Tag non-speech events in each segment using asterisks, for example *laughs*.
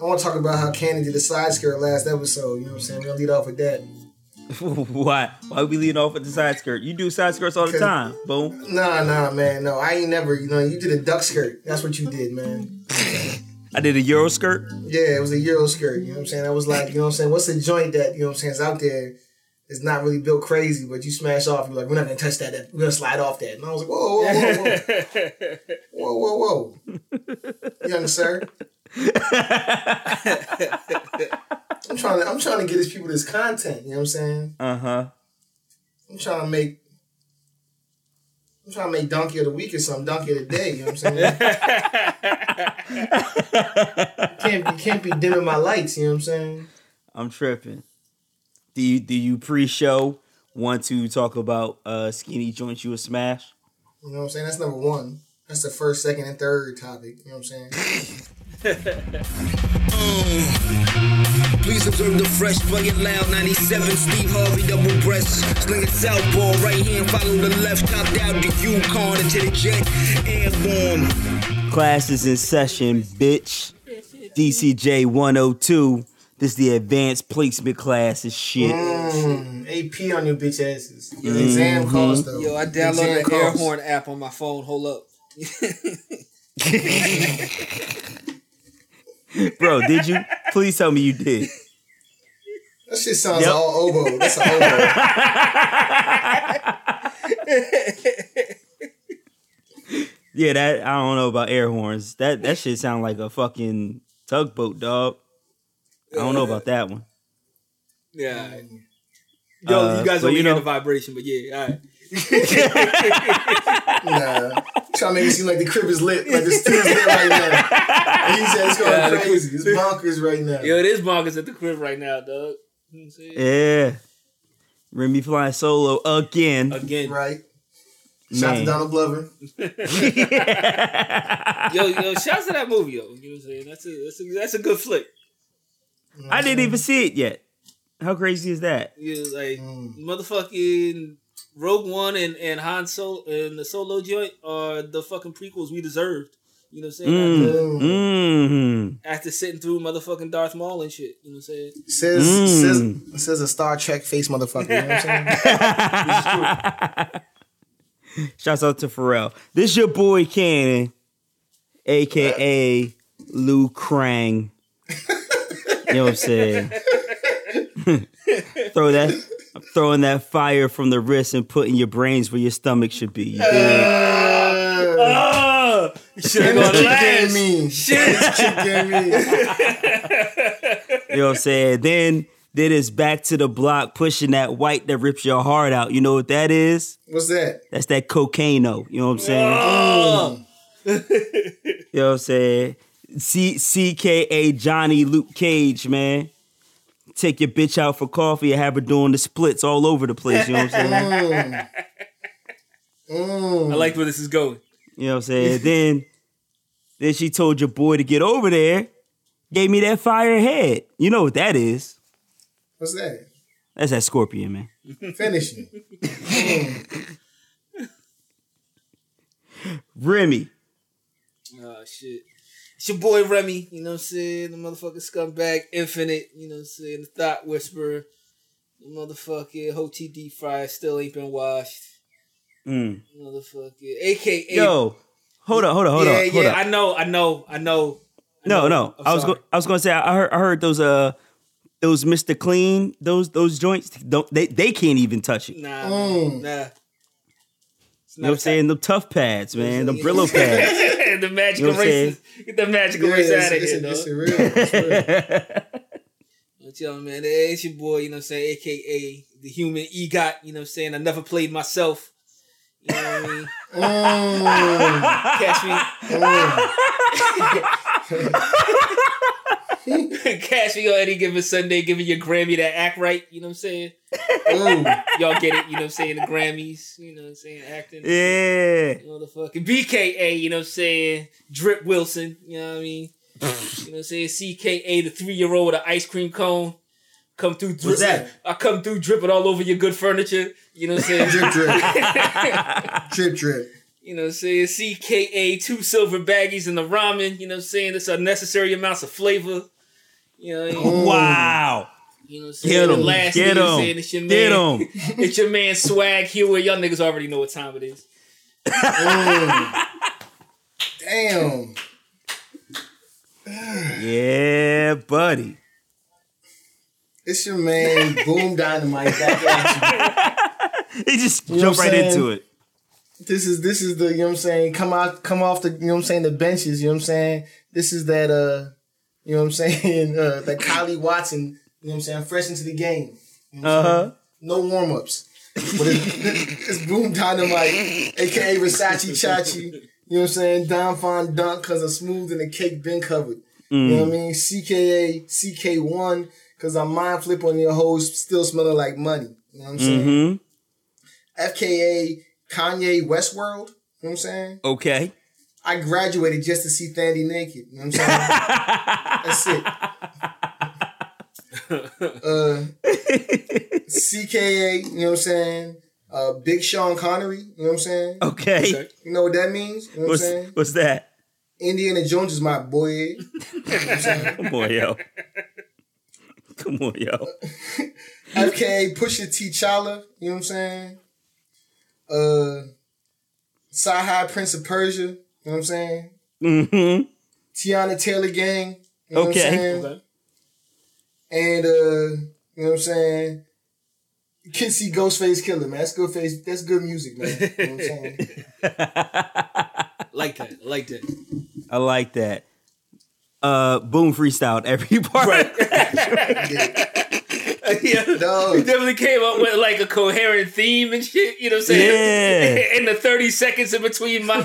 I want to talk about how Candy did the side skirt last episode. You know what I'm saying? We're gonna lead off with that. *laughs* Why? Why we leading off with the side skirt? You do side skirts all the time. Boom. Nah, nah, man. No, I ain't never. You know, you did a duck skirt. That's what you did, man. *laughs* I did a Euro skirt. Yeah, it was a Euro skirt. You know what I'm saying? I was like, you know what I'm saying? What's the joint that, you know what I'm saying, is out there? It's not really built crazy, but you smash off. You're like, we're not gonna touch that. that- We're gonna slide off that. And I was like, whoa, whoa, whoa, whoa, *laughs* whoa, whoa, whoa. Young sir. I'm trying to I'm trying to get these people this content, you know what I'm saying? Uh huh. I'm trying to make I'm trying to make donkey of the week or something, donkey of the day, you know what I'm saying? *laughs* can't be can't be dimming my lights, you know what I'm saying? I'm tripping. Do you do you pre-show want to talk about uh skinny joints you a smash? You know what I'm saying? That's number one. That's the first, second, and third topic. You know what I'm saying? *laughs* *laughs* Please observe the fresh, play it loud. 97, Steve Harvey, double breast. Sling it southpaw, right hand, follow the left. Topped out the Yukon into the jet. Airborne. Class is in session, bitch. DCJ 102. This is the advanced placement class is shit. Mm, AP on your bitch asses. Your exam cost though. Yo, I downloaded the air horn app on my phone. Hold up. *laughs* *laughs* Bro, did you? Please tell me you did. That shit sounds Yep. all oboe. That's an oboe. *laughs* Yeah, that I don't know about air horns. That that shit sound like a fucking tugboat, dog. I don't know about that one. Yeah. all right. Yo, Uh, you guys but don't you hear know- the vibration, but yeah, all right. *laughs* Nah. Trying to make it seem like the crib is lit. Like the *laughs* studio's lit right now. And he said it's going Yeah, crazy. It's bonkers right now. Yo, it is bonkers at the crib right now, dog. You know what I'm saying? Yeah. Remy flying solo again. Again. Right. Shout out to Donald Glover. *laughs* Yo, yo, shouts to that movie, yo. You know what I'm saying? That's a that's a that's a good flick. I didn't even see it yet. How crazy is that? You know, like Mm. motherfucking Rogue One and, and Han Solo and the Solo joint are the fucking prequels we deserved. You know what I'm saying? Mm. After, Mm. after sitting through motherfucking Darth Maul and shit. You know what I'm saying? Says, Mm. says says a Star Trek face motherfucker. You know what I'm saying? *laughs* Shouts out to Pharrell. This is your boy Cannon, aka Lou Krang. You know what I'm saying? *laughs* Throw that I'm throwing that fire from the wrist and putting your brains where your stomach should be. You dig? Uh, you should have and gone this chick last. getting mean. This chick getting mean. You know what I'm saying? Then then it's back to the block pushing that white that rips your heart out. You know what that is? What's that? That's that cocaino. You know what I'm saying? Oh. You know what I'm saying? C- CKA Johnny Luke Cage, man. Take your bitch out for coffee and have her doing the splits all over the place. You know what I'm saying? Mm. *laughs* Mm. I like where this is going. You know what I'm saying? then, then she told your boy to get over there. Gave me that fire head. You know what that is? What's that? That's that scorpion, man. Finish me. Mm. *laughs* Remy. Oh shit. It's your boy Remy, you know what I'm saying? The motherfucking scumbag infinite, you know what I'm saying? The thought whisperer. The motherfucking whole TD fry still ain't been washed. Mm. Motherfucking AKA Yo, hold on, hold on, hold yeah, on, hold yeah, on. I know, I know, I know. I No, know. no. I'm I was sorry. go- I was going to say I heard I heard those uh those Mr. Clean those those joints don't they they can't even touch it. Nah, Mm. nah. It's know what I'm saying? The tough pads, man. The Brillo pads. the magical You know what Get the magical Yeah, erase it's, out of here, it's, dog. real. It's real. *laughs* But yo, man, hey, it's your boy, you know what I'm saying, aka the human EGOT, you know what I'm saying? I never played myself. You know what I mean? Mm. *laughs* Catch me. *laughs* Catch me on any given Sunday, giving your Grammy that act right, you know what I'm saying? *laughs* Y'all get it, you know what I'm saying? The Grammys, you know what I'm saying? Acting. yeah. Motherfucking BKA, you know what I'm saying? Drip Wilson, you know what I mean? you know what I'm saying? CKA, the three year old with an ice cream cone. Come through drip. What's that? I come through dripping all over your good furniture. You know what I'm saying? Drip, drip. *laughs* Drip, drip. You know what I'm saying? CKA, two silver baggies in the ramen. You know what I'm saying? It's unnecessary amounts of flavor. You know, what I mean? Wow. You know what I'm saying? Get The him. last Get nigga him. saying it's your man. Get him. *laughs* it's your man Swag Hewitt. Y'all niggas already know what time it is. Damn. Yeah, buddy. It's your man, Boom Dynamite, back at you. *laughs* He just know jumped what I'm right saying? into it. This is this is the you know what I'm saying. Come out, come off the you know what I'm saying. The benches, you know what I'm saying. This is that uh, you know what I'm saying. *laughs* Uh, that Kylie Watson, you know what I'm saying. Fresh into the game. You know Uh-huh. No warm ups. But it's, *laughs* it's Boom Dynamite, aka Versace Chachi. You know what I'm saying? Don Fon Dunk, cause I'm smooth and the cake been covered. You know what I mean? CKA, CK1, cause I'm mind flip on your hoes still smelling like money. You know what I'm saying? Mm-hmm. FKA Kanye Westworld. You know what I'm saying? Okay. I graduated just to see Thandie naked. You know what I'm saying? *laughs* That's it. Uh, *laughs* CKA, you know what I'm saying? Uh, Big Sean Connery, you know what I'm saying? Okay. Okay. You know what that means? You know what I'm What's, saying? what's that? Indiana Jones is my boy. You know what I'm saying? Come on, yo. Come on, yo. *laughs* FKA Pusha T Chala, you know what I'm saying? Uh, Sahai Prince of Persia, you know what I'm saying? Mm-hmm. Teyana Taylor Gang, you know what I'm saying? Okay. And uh, you know what I'm saying? You can see Ghostface Killah, man. That's good face. That's good music, man. You know what I'm saying? *laughs* *laughs* Like that. I like that. I like that. Uh, boom freestyled every *laughs* part. yeah. No. He definitely came up with like a coherent theme and shit. You know what I'm saying? Yeah. in the 30 seconds in between my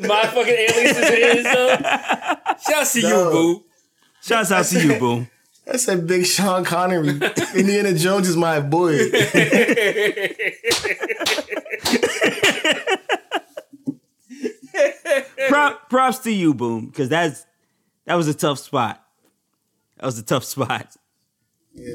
my fucking aliases and his. So. Shout to you, No. boo. Shouts out to you, boom. That's a big Sean Connery. *laughs* Indiana Jones is my boy. *laughs* Prop, props to you, boom, because that's that was a tough spot. That was a tough spot. Yeah.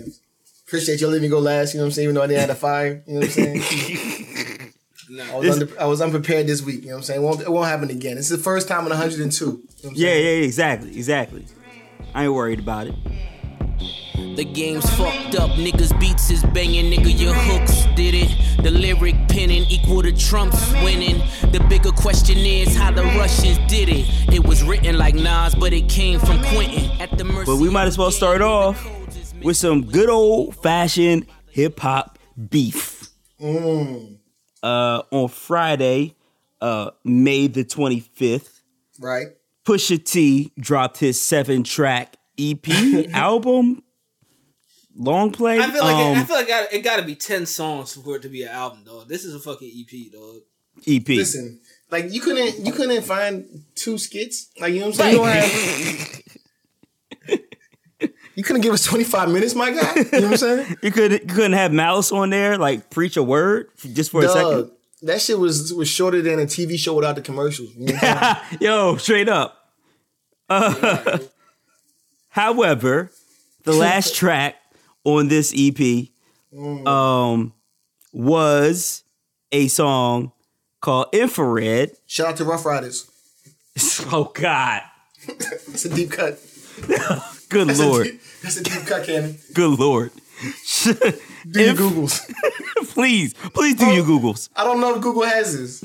Appreciate you letting me go last, you know what I'm saying? Even though I didn't have a fire, you know what I'm saying? *laughs* I was, under, I was unprepared this week, you know what I'm saying? It won't, it won't happen again. It's the first time in 102. You know Yeah, saying? yeah, exactly, exactly. I ain't worried about it. The game's fucked up, niggas beats is banging, nigga your hooks did it. The lyric penning equal to Trump's winning. The bigger question is how the Russians did it. It was written like Nas, but it came from Quentin. At the mercy But we might as well start off with some good old fashioned hip hop beef. Mm, Uh, on Friday, uh, May the 25th, right? Pusha T dropped his seven track EP *laughs* album, long play. I feel like um, it, I feel like it gotta, be ten songs for it to be an album, dog. This is a fucking EP, dog. EP. Listen, like you couldn't you couldn't find two skits, like you know what I'm saying? You have. *laughs* You couldn't give us 25 minutes, my guy. You know what I'm saying? *laughs* You could you couldn't have Malice on there, like preach a word just for a second. That shit was was shorter than a TV show without the commercials. You know what I'm saying? *laughs* Yo, straight up. Uh, however, the last track on this EP um, was a song called Infrared. Shout out to Ruff Ryders. *laughs* Oh God, *laughs* it's a deep cut. *laughs* good That's lord, A deep, that's a deep cut, Cannon. good lord. Do your Googles. please, please do your googles. I don't know if Google has this.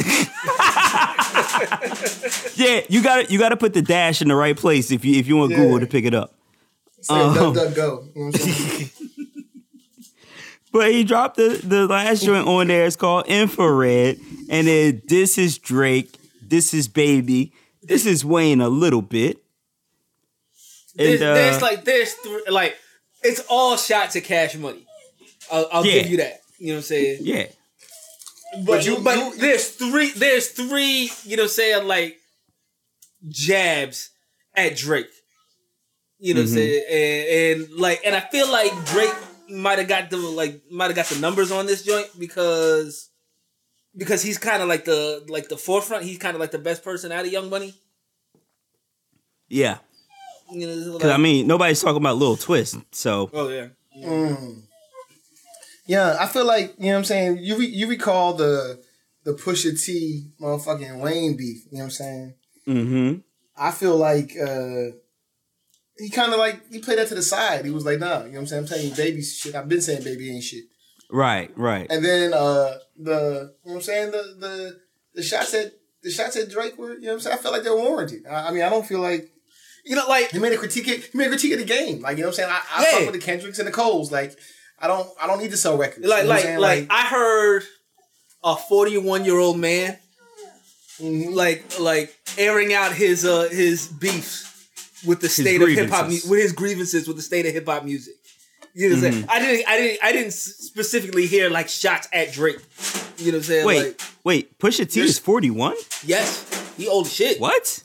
Yeah, you got you got to put the dash in the right place if you if you want Yeah. Google to pick it up. Um, duck, duck, go. You know what I'm saying? But he dropped the, the last joint on there. It's called Infrared. And then this is Drake. This is Baby. This is Wayne a little bit. There's, And, uh, there's like there's three, like it's all shots at Cash Money. I'll, I'll Yeah. give you that. You know what I'm saying? Yeah. But you- but you- there's three there's three you know what I'm saying like jabs at Drake. You know what I'm saying? And, and like and I feel like Drake might have got the like might have got the numbers on this joint because because he's kind of like the like the forefront. He's kind of like the best person out of Young Money. Yeah. You know, Because, I mean, nobody's talking about Lil Twist. So, oh yeah. Yeah, I feel like you know what I'm saying. You re- you recall the the Pusha T motherfucking Wayne beef. You know what I'm saying? mm-hmm. I feel like uh he kind of like he played that to the side. He was like, nah, you know what I'm saying? I'm telling you, baby shit. I've been saying baby ain't shit. Right, right. And then uh the you know what I'm saying the the the shots at the shots at Drake were you know what I'm saying I felt like they were warranted. I, I mean I don't feel like You know, like he made a critique he made a critique of the game like you know what I'm saying I, I Yeah. fuck with the Kendricks and the Coles like I don't I don't need to sell records. like you know what like like. I heard a 41 year old man Mhm. like like airing out his uh his beefs with the state of hip hop grievances. with his grievances with the state of hip hop music. You know what I'm saying? Mm-hmm. I didn't I didn't I didn't specifically hear like shots at Drake. You know what I'm saying? Wait, Like, wait. Pusha T is forty one. yes, he old as shit. What?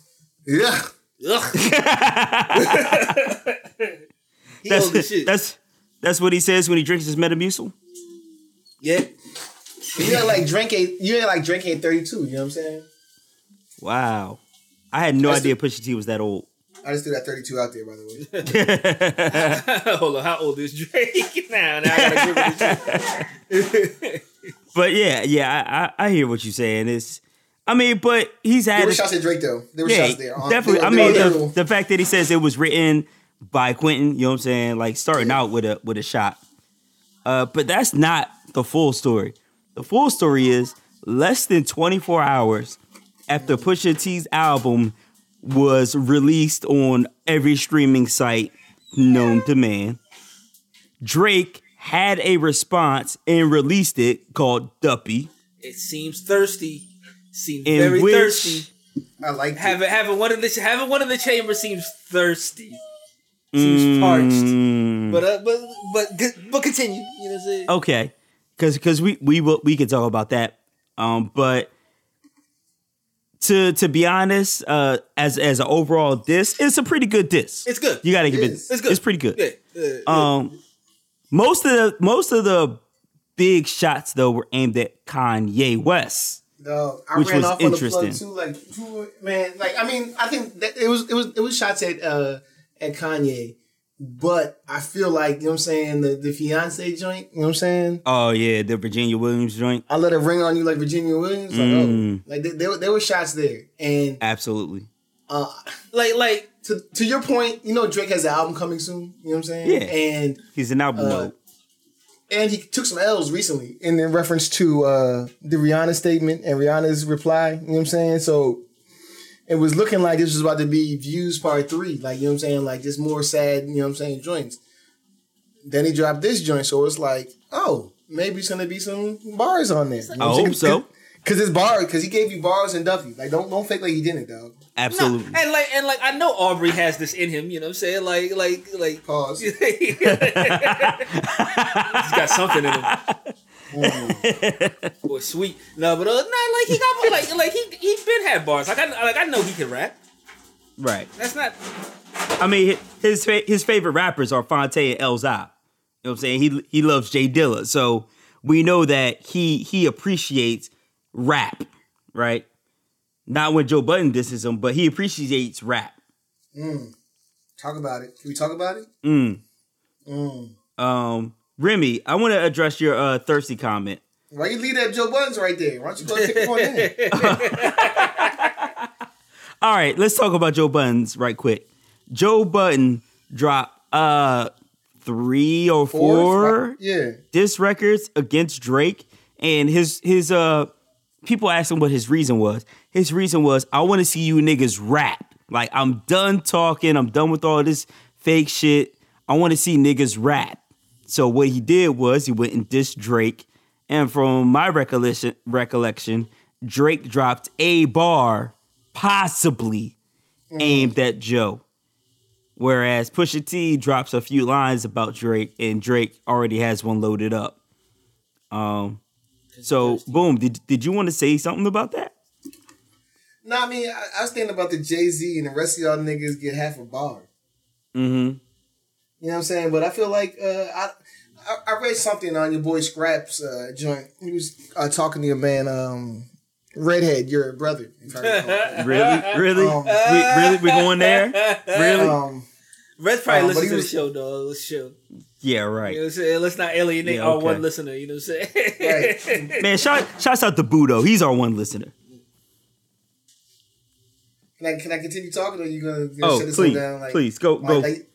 yeah. Ugh. *laughs* *laughs* he That's old as shit. that's that's what he says when he drinks his Metamucil. yeah. You ain't like drinking. ain't you ain't like Drake ain't 32, you know what I'm saying? Wow, I had no That's idea Pusha T was that old. I just threw that 32 out there by the way. *laughs* *laughs* Hold on, how old is Drake *laughs* now? Now I gotta agree with. But yeah, yeah, I, I, I hear what you're saying. It's, I mean, but he's had There were a- shots at Drake though. There were yeah, shots there. Definitely. they I were- mean, they the, the fact that he says it was written by Quentin, you know what I'm saying? Like starting out with a with a shot. Uh, but that's not the full story. The full story is less than 24 hours after Pusha T's album was released on every streaming site known to man. Drake had a response and released it called Duppy, It seems thirsty. Seems in very which thirsty. I like it. Having having one of the having one of the chambers seems thirsty. Seems parched. Mm, But uh, but but but continue. You know what I'm saying? okay, because because we we will we can talk about that. Um, but to to be honest, uh, as as an overall diss, it's a pretty good diss. It's good. You got to give it. It's good. It's pretty good. Yeah. yeah, yeah. Um, most of the most of the big shots though were aimed at Kanye West. No, I Which ran was off on the interesting. plug too. Like, two, man, like I mean, I think that it was it was it was shots at uh at Kanye, but I feel like you know what I'm saying the the fiance joint. You know what I'm saying? Oh yeah, the Virginia Williams joint. I let it ring on you like Virginia Williams. Like, Mm. oh, like there, there, were- there were shots there, and Absolutely. uh, like like to to your point, you know Drake has an album coming soon. You know what I'm saying? Yeah. and He's an album Uh, and he took some L's recently in reference to uh, the Rihanna statement and Rihanna's reply. You know what I'm saying? So it was looking like this was about to be views part three. Like, you know what I'm saying? Like just more sad, you know what I'm saying, joints. Then he dropped this joint, so it's like, oh, maybe it's gonna be some bars on there. You know I what I'm hope saying? so. Cause it's bars, cause he gave you bars and Duppy. Like, don't don't fake like he didn't, dog. Absolutely. and like and like I know Aubrey has this in him. You know what I'm saying? Like like like. Pause. *laughs* He's got something in him. Boy, sweet. No, but uh, nah, like he got like like he he been had bars. Like I like I know he can rap. right. That's not. I mean, his his favorite rappers are Phonte and El Elzhi. You know what I'm saying? He he loves J Dilla, so we know that he he appreciates rap, right? Not when Joe Budden disses him, but he appreciates rap. Talk about it. Can we talk about it? Mm. Mm. Um, Remy, I want to address your uh, thirsty comment. Why you leave that Joe Budden's right there? Why don't you go kick him on in? *laughs* All right, let's talk about Joe Budden's right quick. Joe Budden dropped uh three or four Five? Yeah. diss records against Drake, and his his uh people asked him what his reason was. His reason was I want to see you niggas rap. Like I'm done talking. I'm done with all this fake shit. I want to see niggas rap. So what he did was he went and dissed Drake, and from my recollection, recollection, Drake dropped a bar, possibly aimed at Joe. Whereas Pusha T drops a few lines about Drake, and Drake already has one loaded up. Um, so boom, did did you want to say something about that? No, I mean, I, I was thinking about the Jay Z and the rest of y'all niggas get half a bar. Mm-hmm. You know what I'm saying? But I feel like uh, I, I I read something on your boy Scraps uh, joint. He was uh, talking to your man, um, Redhead, your brother. if *laughs* Really, really, Um, we, really, we going there? *laughs* Really? um, Red's probably Um, but to was- the show, dog. Let's show. Yeah, You know right. what I'm saying? Let's not alienate Yeah, our one listener. You know what I'm saying? Right. *laughs* Man, shout shouts out to Budo. He's our one listener. Can I can I continue talking or you gonna, you gonna Oh, shut this please, one down? Like, please go, like, go, Like,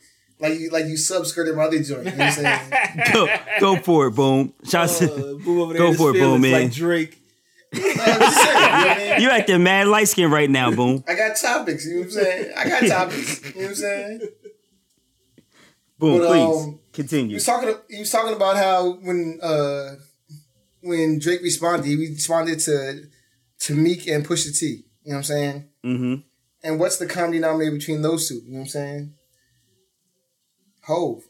like you like you subskirted my other joint. You know what I'm saying? *laughs* go, go for it, boom. Shout Uh, boom over there Go for it, boom, man. Like Drake. No, I'm just saying, you know what I mean? acting mad light skin right now, boom, I got topics. You know what I'm saying? I got topics. You know what I'm saying? boom. But, please um, He continue. was talking. He was talking about how when uh when Drake responded, he responded to to Meek and Pusha T. You know what I'm saying? Mm-hmm. And what's the common denominator between those two? You know what I'm saying? Hove.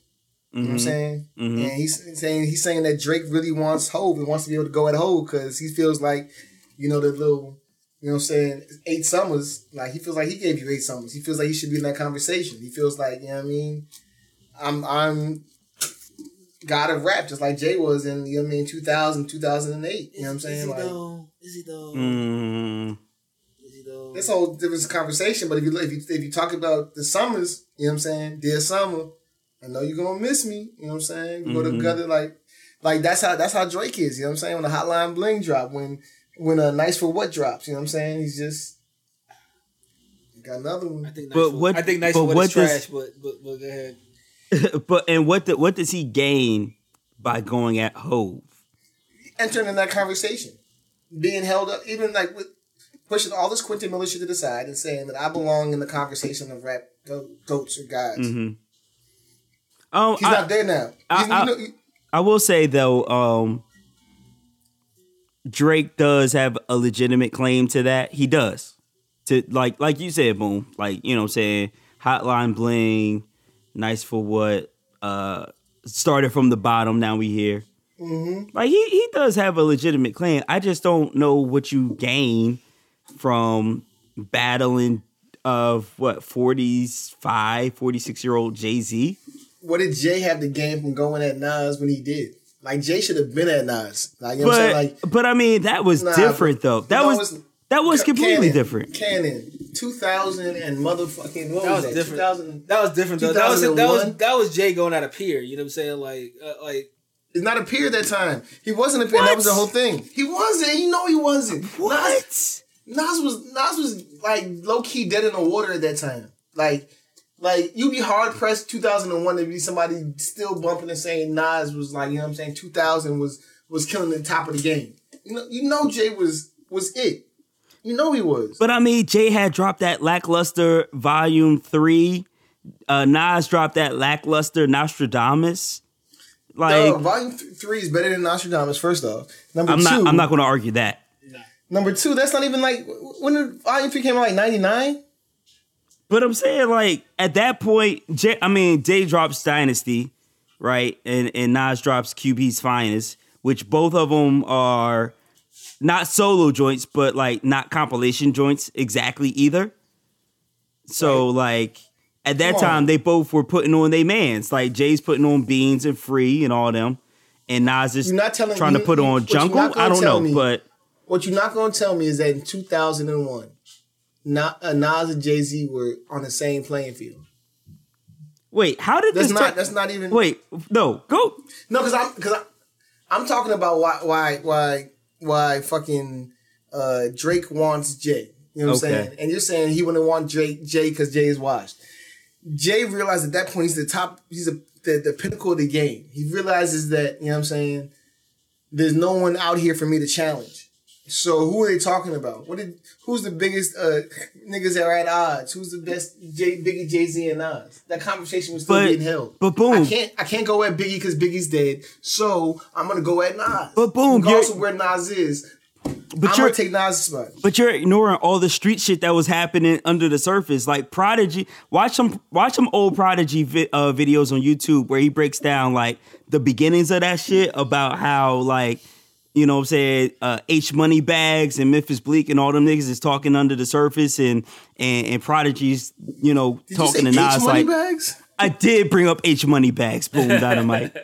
You know what I'm saying? Mhm. And he's saying he's saying that Drake really wants Hove and wants to be able to go at Hove because he feels like, you know, the little, you know what I'm saying, eight summers, like he feels like he gave you eight summers. He feels like he should be in that conversation. He feels like, you know what I mean? I'm I'm God of rap, just like Jay was in, you know what I mean, 2000, 2008. You know what I'm saying? Is he Like though? Is he though? Mm, Is he though? that's a whole different conversation. But if you if you if you talk about the summers, you know what I'm saying, dear summer, I know you're gonna miss me. You know what I'm saying? We go Mhm. together like like that's how that's how Drake is. You know what I'm saying? When the Hotline Bling drop, when when a Nice for What drops, you know what I'm saying? He's just got another I one. think nice But for, what- I think nice but for what what is trash, does- but, but but go ahead. *laughs* but and what the, what does he gain by going at Hove? Entering in that conversation, being held up, even like with pushing all this Quentin Miller shit to the side and saying that I belong in the conversation of rap goats or guys. Mm-hmm. Um, He's I, not there now. I- He's- you know, he- I will say though, um, Drake does have a legitimate claim to that. He does. To like like you said, boom. Like, you know what I'm saying? Hotline bling, nice for what? Uh started from the bottom, now we here. Like he he does have a legitimate claim. I just don't know what you gain from battling of what 45, 46 year old Jay-Z. What did Jay have to gain from going at Nas when he did? Like Jay should have been at Nas. Like you know what I'm But saying? Like but I mean that was Nah, different though. That No, was that was completely Canon, different. Canon, two thousand and motherfucking what That was, was that? different. 2000. That was different though. That was that was that was Jay going at a peer. You know what I'm saying? Like uh, like It's not a peer that time. He wasn't a peer. That was the whole thing. He wasn't. You know he wasn't. Nas, What? Nas was Nas was like low key dead in the water at that time. Like. Like you'd be hard pressed 2001 to be somebody still bumping and saying Nas was like you know what I'm saying 2000 was was killing the top of the game. You know you know Jay was was it. You know he was. But I mean, Jay had dropped that lackluster volume three. Uh, Nas dropped that lackluster Nostradamus. Like Dog, volume th- three is better than Nostradamus. First off, number I'm 2 not I'm not going to argue that. Number two, that's not even like when did volume three came out, like ninety nine. But I'm saying like at that point, Jay, I mean, Jay drops Dynasty, right, and and Nas drops QB's Finest, which both of them are not solo joints, but like not compilation joints exactly either. So like at that Come on. time, they both were putting on their mans. Like Jay's putting on Beans and Free and all them, and Nas is not telling- trying to put you- on Jungle. I don't know, me- but What you're not going to tell me is that in two thousand and one, not uh, Nas and Jay Z were on the same playing field. wait, how did That's this? not. That's not even. wait, no, go. No, because I'm because I'm talking about why why why why fucking uh, Drake wants Jay. You know what Okay. I'm saying? And you're saying he wouldn't want Drake Jay because Jay is washed. Jay realized at that point he's the top. He's a, the the pinnacle of the game. He realizes that you know what I'm saying. There's no one out here for me to challenge. So who are they talking about? What did who's the biggest uh, niggas that are at odds? Who's the best Jay, Biggie, Jay Z, and Nas? That conversation was still But- being held. but boom. I can't I can't go at Biggie because Biggie's dead. So I'm gonna go at Nas. But boom, regardless of where Nas is, But I'm you're gonna take Nas' spot. But you're ignoring all the street shit that was happening under the surface. Like Prodigy, watch some watch some old Prodigy vi- uh, videos on YouTube where he breaks down like the beginnings of that shit about how like you know what I'm saying uh, H Money Bags and Memphis Bleek and all them niggas is talking under the surface and and, and Prodigy's you know Did talking you to say Nas H money like bags? I did bring up H Money Bags, boom *laughs* dynamite.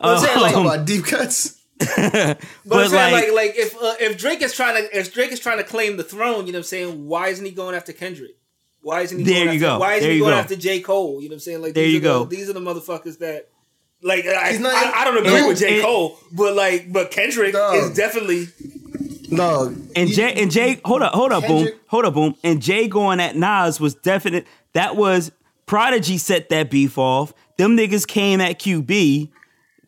I'm saying like Um, about deep cuts. But, *laughs* But I'm saying, like- like, like, if uh, if Drake is trying to if Drake is trying to claim the throne, you know what I'm saying? Why isn't he going after Kendrick? Why isn't he? There going you after, go. Why isn't There he going go. after J Cole? You know what I'm saying? Like There these you are go. The, these are the motherfuckers that. Like I, not- I, I don't agree and- with J and- Cole, but like, but Kendrick Dog. is definitely No, And he- Jay and Jay, hold up, hold up, boom, hold up, boom. And Jay going at Nas was definite. That was Prodigy set that beef off. Them niggas came at QB.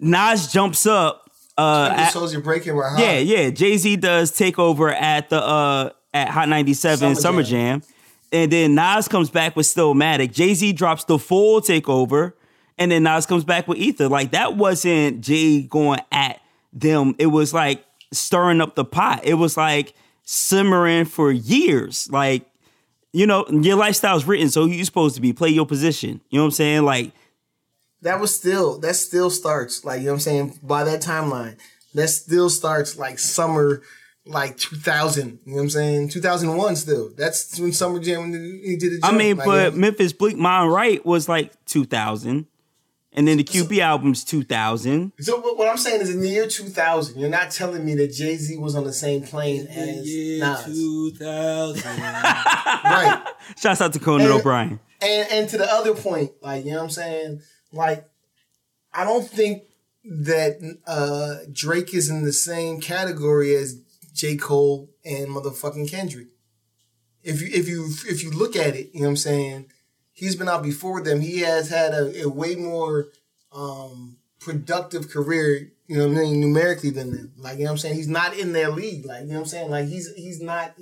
Nas jumps up. Uh, at- shows you're breaking my heart. yeah, yeah. Jay Z does take over at the uh at Hot 97 Summer Summer, Jam. Jam. And then Nas comes back with Stillmatic. Jay Z drops the full takeover. And then Nas comes back with Ether. Like that wasn't Jay going at them. It was like stirring up the pot. It was like simmering for years. Like, you know, your lifestyle's written, so you're supposed to be play your position. You know what I'm saying? Like, that was still that still starts like you know what I'm saying by that timeline that still starts like summer like 2000 you know what I'm saying 2001 still that's when summer jam when he did it I mean, like, but yeah. Memphis Bleek Mind Right was like 2000. And then the QB album's 2000. so what, what I'm saying is in the year 2000 you're not telling me that Jay Z was on the same plane as Nas 2000. *laughs* right Shouts out to Conan And- O'Brien. and and to the other point, like you know what I'm saying, like I don't think that uh Drake is in the same category as J. Cole and motherfucking Kendrick. If you if you if you look at it, you know what I'm saying, he's been out before them. He has had a, a way more um productive career, you know what I mean, numerically than them. Like, you know what I'm saying? He's not in their league. Like, you know what I'm saying? Like he's he's not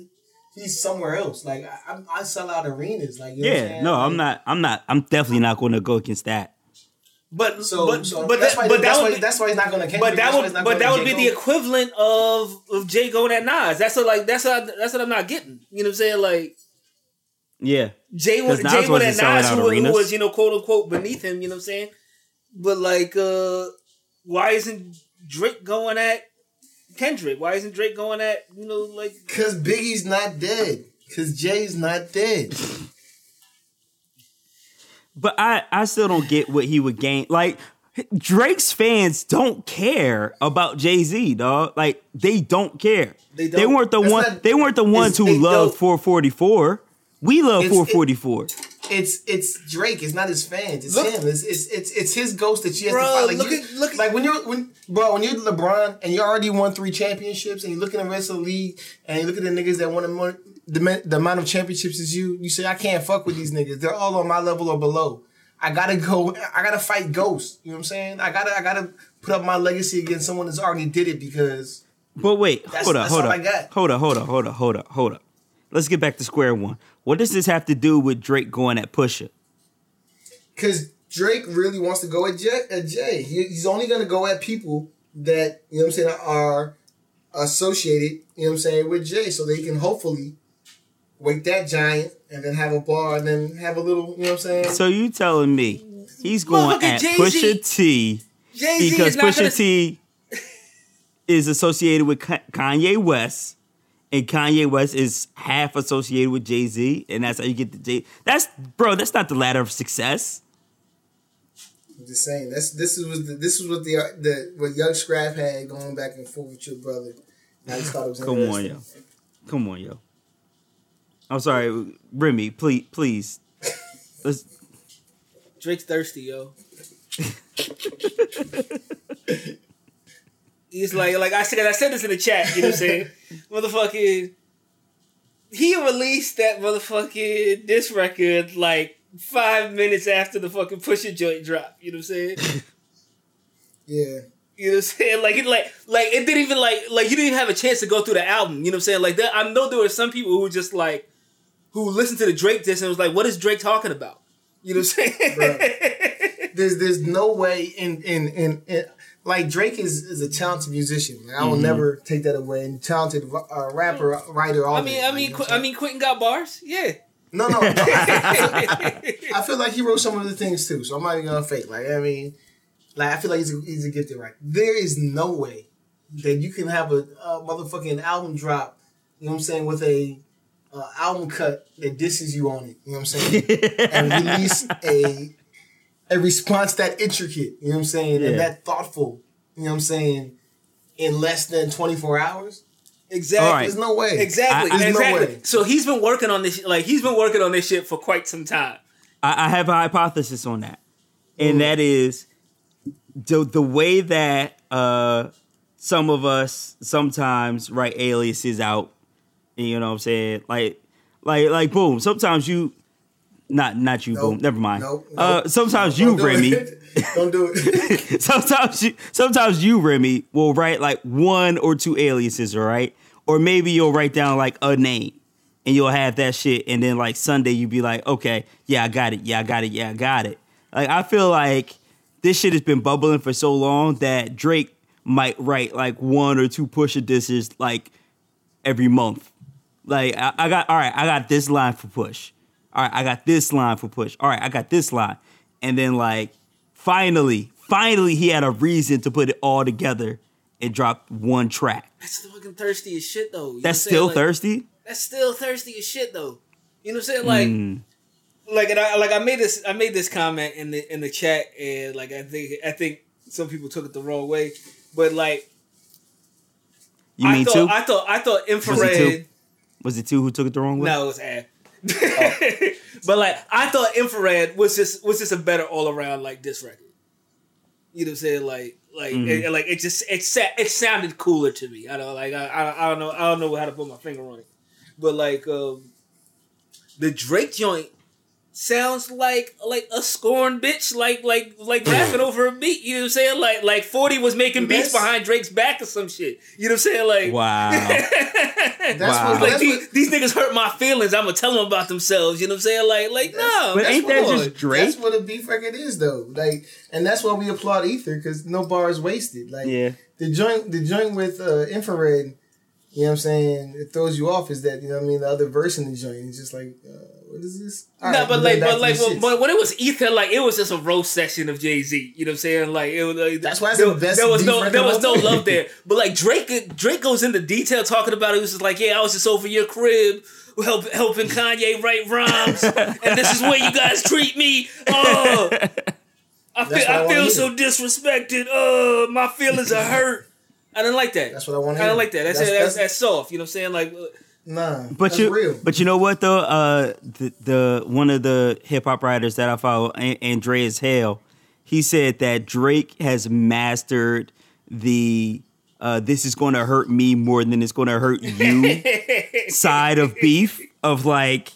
he's somewhere else. Like I, I- I sell out arenas. Like you know what I'm Yeah, no, I'm not. I'm not. I'm definitely not going to go against that. But So, but so but that's that, why but that's that why would be, that's why he's not going to. but that would but that would be the equivalent of of Jay going at Nas. That's what like that's what that's what I'm not getting. You know what I'm saying? Like Yeah, Jay was Jay wasn't at selling Nas who, who was you know quote unquote beneath him. You know what I'm saying? But like, uh why isn't Drake going at Kendrick? Why isn't Drake going at you know like? because Biggie's not dead. Because Jay's not dead. but I I still don't get what he would gain. Like Drake's fans don't care about Jay Z, dog. Like they don't care. They They, don't. weren't the That's one. not- they weren't the ones who loved don't. 444. We love It's- it- 444. It's it's Drake. It's not his fans. It's Look- him. It's, it's it's it's his ghost that you have Bro, to fight. Like, look you- at- look like when you're when bro when you're LeBron and you already won three championships and you look at the rest of the league and you look at the niggas that won the, more, the the amount of championships as you. You say I can't fuck with these niggas. They're all on my level or below. I gotta go. I gotta fight ghosts. You know what I'm saying? I gotta I gotta put up my legacy against someone that's already did it because But wait, That's- hold up, that's hold all up, I got. hold up, hold up, hold up, hold up, hold up. Let's get back to square one. What does this have to do with Drake going at Pusha? because Drake really wants to go at Jay. At Jay. He, he's only going to go at people that you know what I'm saying are associated. You know what I'm saying with Jay, so they can hopefully wake that giant and then have a bar and then have a little. You know what I'm saying? So you telling me he's going Motherfucker, at Jay-Z- Pusha T Jay Z because is not Pusha gonna, T *laughs* is associated with Kanye West, and Kanye West is half associated with Jay Z, and that's how you get the Jay. That's bro. That's not the ladder of success. I'm just saying. That's this is what the, this is what the the what Young Scrap had going back and forth with your brother. I just thought it was *sighs* Come on, yo. Come on, yo. I'm sorry, Remy. Please, please. Let's, Drake's thirsty, yo. *laughs* *laughs* He's like, like I said, I said this in the chat. You know what I'm saying? *laughs* Motherfucking, he released that motherfucking this record like five minutes after the fucking Pusha joint drop. You know what I'm saying? *laughs* Yeah. You know what I'm saying? Like it, like, like it didn't even like, like you didn't even have a chance to go through the album. You know what I'm saying? Like there, I know there were some people who just like, who listened to the Drake disc and was like, "What is Drake talking about?" You know what I'm saying? there's there's no way in in in, in like Drake is is a talented musician. Like, I will Mm-hmm. never take that away. And talented uh, rapper, writer. All I mean, that. I mean, you know Qu- I mean, Quentin got bars. Yeah. no, no. no. *laughs* I, I feel like he wrote some of the things too. So I'm not even gonna fake. Like I mean, like I feel like he's a, he's a gifted writer. There is no way that you can have a, a motherfucking album drop. You know what I'm saying with a uh, album cut that disses you on it. You know what I'm saying? *laughs* and release a a response that intricate, you know what I'm saying, Yeah. and that thoughtful, you know what I'm saying, in less than 24 hours. Exactly. All right. There's no way. Exactly. I- I- There's no exactly. way. so he's been working on this. Like he's been working on this shit for quite some time. I, I have a hypothesis on that, and that is the the way that uh, some of us sometimes write aliases out. You know what I'm saying? Like, like, like, boom. Sometimes you, not, not you, Nope. boom. Never mind. Nope. Uh, sometimes Don't you, do Remy. *laughs* Don't do it. *laughs* sometimes you, sometimes you, Remy, will write like one or two aliases, all right? Or maybe you'll write down like a name, and you'll have that shit, and then like Sunday you'll be like, okay, yeah, I got it, yeah, I got it, yeah, I got it. Like I feel like this shit has been bubbling for so long that Drake might write like one or two Pusha disses like every month. Like I, I got all right, I got this line for Push. All right, I got this line for Push. All right, I got this line, and then like finally, finally, he had a reason to put it all together and drop one track. That's fucking thirsty as shit though. You That's what I'm saying? still Like, thirsty. That's still thirsty as shit though. You know what I'm saying? Like, Mm. like, and I like I made this I made this comment in the in the chat, and like I think I think some people took it the wrong way, but like You I mean thought two? I thought I thought it two? infrared. Was it two who took it the wrong way? No, it was Ab. *laughs* but like I thought infrared was just was just a better all around like this record. You know what I'm saying? Like like Mhm. it, like it just it sa- it sounded cooler to me. I don't like I, I I don't know I don't know how to put my finger on it, but like um the Drake joint sounds like like a scorned bitch like like like rapping over a beat. You know what I'm saying? Like like Forty was making beats That's- behind Drake's back or some shit. You know what I'm saying? Like Wow. *laughs* That's Wow. what. like That's these, what these niggas hurt my feelings. I'm gonna tell them about themselves. You know what I'm saying? Like, like no. But that's ain't what- that just Drake? That's what a beef record is, though. Like, and that's why we applaud Ether because no bar is wasted. Like, Yeah. the joint, the joint with uh, infrared. You know what I'm saying? It throws you off. Is that you know what I mean? The other verse in the joint is just like, uh, what is this? All no, right, but like, but like, the but when it was Ether, like it was just a roast session of Jay Z. You know what I'm saying? Like it was. Like, That's why it's there, the best there was no, there was no love there. *laughs* But like Drake, Drake goes into detail talking about it. He was just like, yeah, I was just over your crib. Help, helping Kanye write rhymes, *laughs* and this is where you guys treat me. Oh, I feel, I I feel so disrespected. Oh, my feelings are hurt. I didn't like that. That's what I want. I don't like that. That's That's, that's, that's, that's, soft. You know what I'm saying? Like, uh, nah. But you, real. but you know what though? Uh, the, the one of the hip hop writers that I follow, An- Andreas Hale, he said that Drake has mastered the uh, "this is going to hurt me more than it's going to hurt you" *laughs* side of beef. Of like,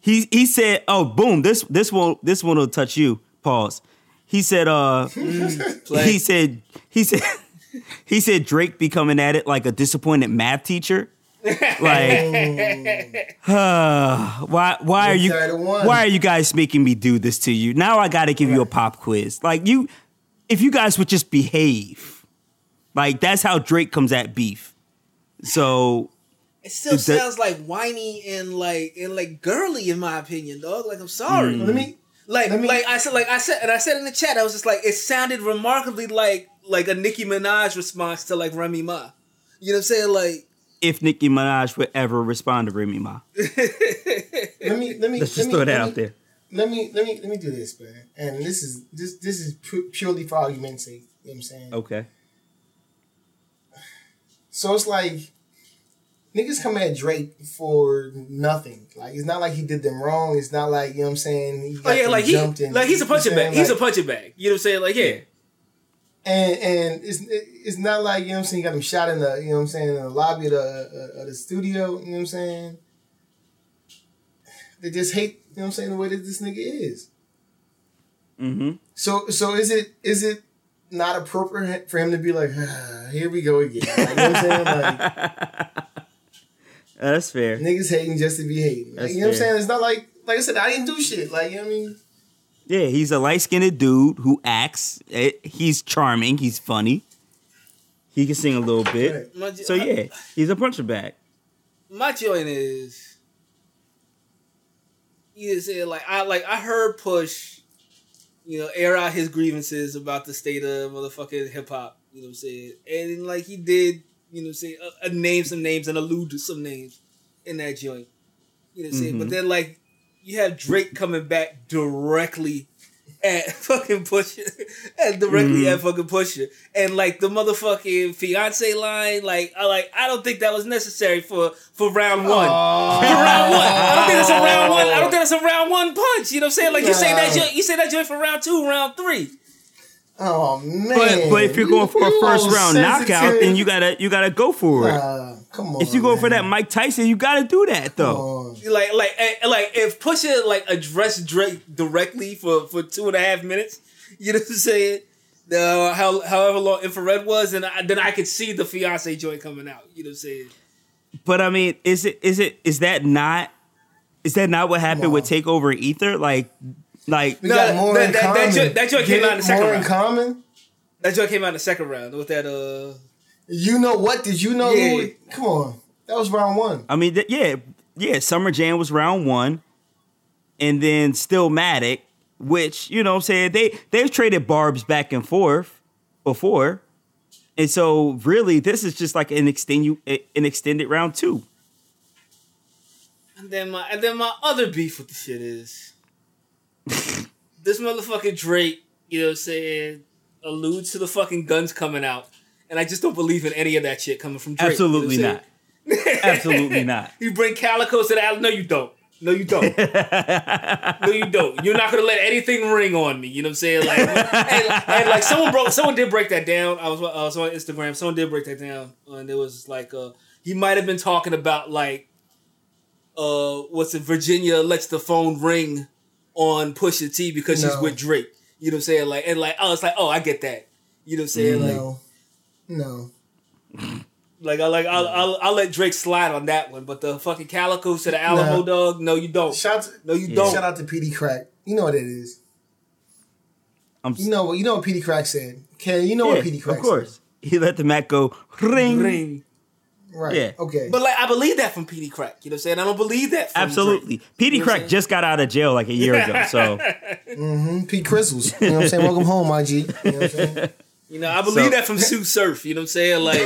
he he said, "Oh, boom! This this won't this one will touch you." Pause. He said, "Uh, *laughs* he said he said." *laughs* He said Drake be coming at it like a disappointed math teacher. Like, *laughs* why why are you tired of one. why are you guys making me do this to you? Now I got to give you a pop quiz. Like you, if you guys would just behave, like that's how Drake comes at beef. So It still Is that- sounds like whiny and like and like girly in my opinion, dog. Like I'm sorry. Mm. Let me. Like Let me- like I said like I said and I said in the chat, I was just like it sounded remarkably like like a Nicki Minaj response to like Remy Ma. You know what I'm saying? Like if Nicki Minaj would ever respond to Remy Ma, *laughs* Let me. Let me. let's let just me, throw let that me- out there. Let me. Let me. Let me do this, man. And this is this. This is pu- purely for argument's sake. You know what I'm saying? Okay. So it's like niggas come at Drake for nothing. Like it's not like he did them wrong. It's not like you know what I'm saying. He Oh yeah, them like he jumped in. like he's a You know punching bag. saying? He's a Like, punching bag. You know what I'm saying? Like yeah. And and it's it's not like you know what I'm saying. He got him shot in the you know what I'm saying in the lobby of the uh, of the studio. You know what I'm saying. They just hate you know what I'm saying the way that this nigga is. Mm-hmm. So so is it is it not appropriate for him to be like, ah, here we go again? Like, you know what I'm saying? Like *laughs* That's fair. niggas hating just to be hating. Like, you know what I'm saying? It's not like like I said, I didn't do shit. Like you know what I mean? Yeah, he's a light skinned dude who acts. Eh, He's charming. He's funny. He can sing a little bit. Right. So yeah, he's a puncher bag. my joint is you said like I like I heard Push, you know, air out his grievances about the state of motherfucking hip hop. You know what I'm saying? And like he did, you know, what I'm saying uh, name some names and allude to some names in that joint. You know what I'm saying? But Mhm. then like you have Drake coming back directly at *laughs* fucking Pusha, and directly Mhm. at fucking Pusha, and like the motherfucking fiance line, like I like I don't think that was necessary for for round one. For round one, I don't think that's a round one. I don't think that's a round one punch. You know what I'm saying? Like you say that you say that joint for round two, round three. Oh man! But but if you're going for a first all round knockout, then you gotta you gotta go for it. Nah, come on. if you go for that. Mike Tyson, you gotta do that though. Like like eh, like if Pusha like addressed Drake directly for for two and a half minutes, you know what I'm saying? The how however long infrared was, and I, then I could see the fiance joint coming out. You know what I'm saying? But I mean, is it is it is that not is that not what happened Come with. Takeover Ether? Like like We No, got more that- in that- that common. joint- that joint Get came out in the second More in round. common. That joint came out in the second round with that uh You know what? Did you know? Yeah. Who, come on, that was round one. I mean, th- yeah, yeah. Summer Jam was round one, and then Stillmatic, which you know, what I'm saying they they've traded barbs back and forth before, and so really this is just like an extend an extended round two. And then my and then my other beef with the shit is *laughs* this motherfucking Drake, you know what I'm saying, alludes to the fucking guns coming out. And I just don't believe in any of that shit coming from Drake. you know Absolutely not. *laughs* Absolutely not. You bring Calico to the alley. No, you don't. No, you don't. *laughs* no, you don't. You're not gonna let anything ring on me. You know what I'm saying? Like, and, and, like someone broke, someone did break that down. I was, I was on Instagram. Someone did break that down, and it was like, uh, he might have been talking about like, uh, what's it? Virginia lets the phone ring on Pusha T because she's with Drake. You know what I'm saying? Like, and like, I was like, oh, I get that. You know what I'm saying? Like, No, no. *laughs* like I like I'll, I'll I'll let Drake slide on that one, but the fucking Calico to the Alamo Nah. dog, no, you don't. Shout to, No, you don't. shout out to Peedi Crakk. You know what it is. I'm You know what you know what Peedi Crakk said. Ken, you know yeah, what Peedi Crakk said. of course. He let the Mac go ring. Ring. Said. Right. Yeah. Okay. But like I believe that from Peedi Crakk. You know what I'm saying? I don't believe that from Absolutely. Drake. PD You know Crack just got out of jail like a year ago, so *laughs* mm-hmm. Pete Crystals. You know what I'm saying? Welcome home, my G. You know what I'm saying? You know, I believe So- that from Sue Surf. You know what I'm saying? Like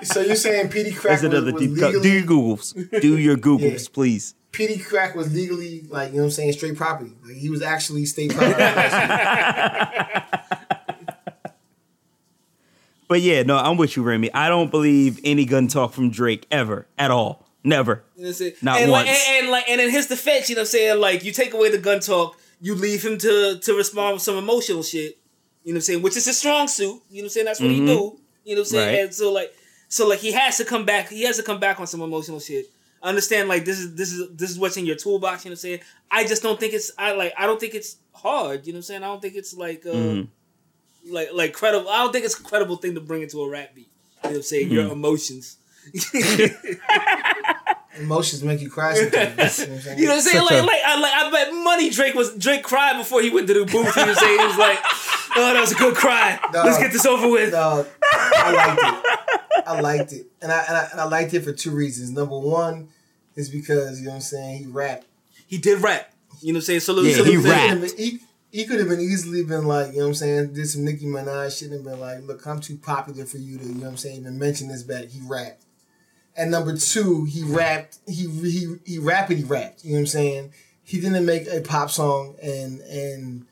*laughs* So you're saying Peedi Crakk that's was, another was deep cut. Do your Googles. Do your Googles, Yeah. please. Peedi Crakk was legally like you know what I'm saying straight property. Like he was actually state property. *laughs* But yeah, no, I'm with you, Remy. I don't believe any gun talk from Drake ever at all. Never. You know what I'm? Not and Like, once. and, and like, and in his defense, you know what I'm saying? Like, you take away the gun talk, you leave him to to respond with some emotional shit. You know what I'm saying? Which is a strong suit. You know what I'm saying? That's what he do. You know what I'm saying? Mm-hmm. Right. And so like, so like, he has to come back. He has to come back on some emotional shit. I understand. Like, this is this is this is what's in your toolbox. You know what I'm saying? I just don't think it's. I like. I don't think it's hard. You know what I'm saying? I don't think it's like. uh Mhm. Like like credible. I don't think it's a credible thing to bring into a rap beat. You know what I'm saying? Mm-hmm. Your emotions. *laughs* Emotions make you cry sometimes. You know what I'm saying? You know what I'm saying? Like, a- like, I, like, I bet money Drake was Drake cried before he went to the booth. He was saying he was like, "Oh, that was a good cry. Let's get this over with." Dog, I liked it. I liked it, and I, and I and I liked it for two reasons. Number one is because you know what I'm saying he rapped. He did rap. You know what I'm saying? Salute, Yeah, salute he rapped. He, he could have been easily been like, you know what I'm saying, did some Nicki Minaj shit and been like, look, I'm too popular for you to, you know what I'm saying, even mention this back. He rapped. And number two, he rapped, he he he rappity rapped, you know what I'm saying? He didn't make a pop song and and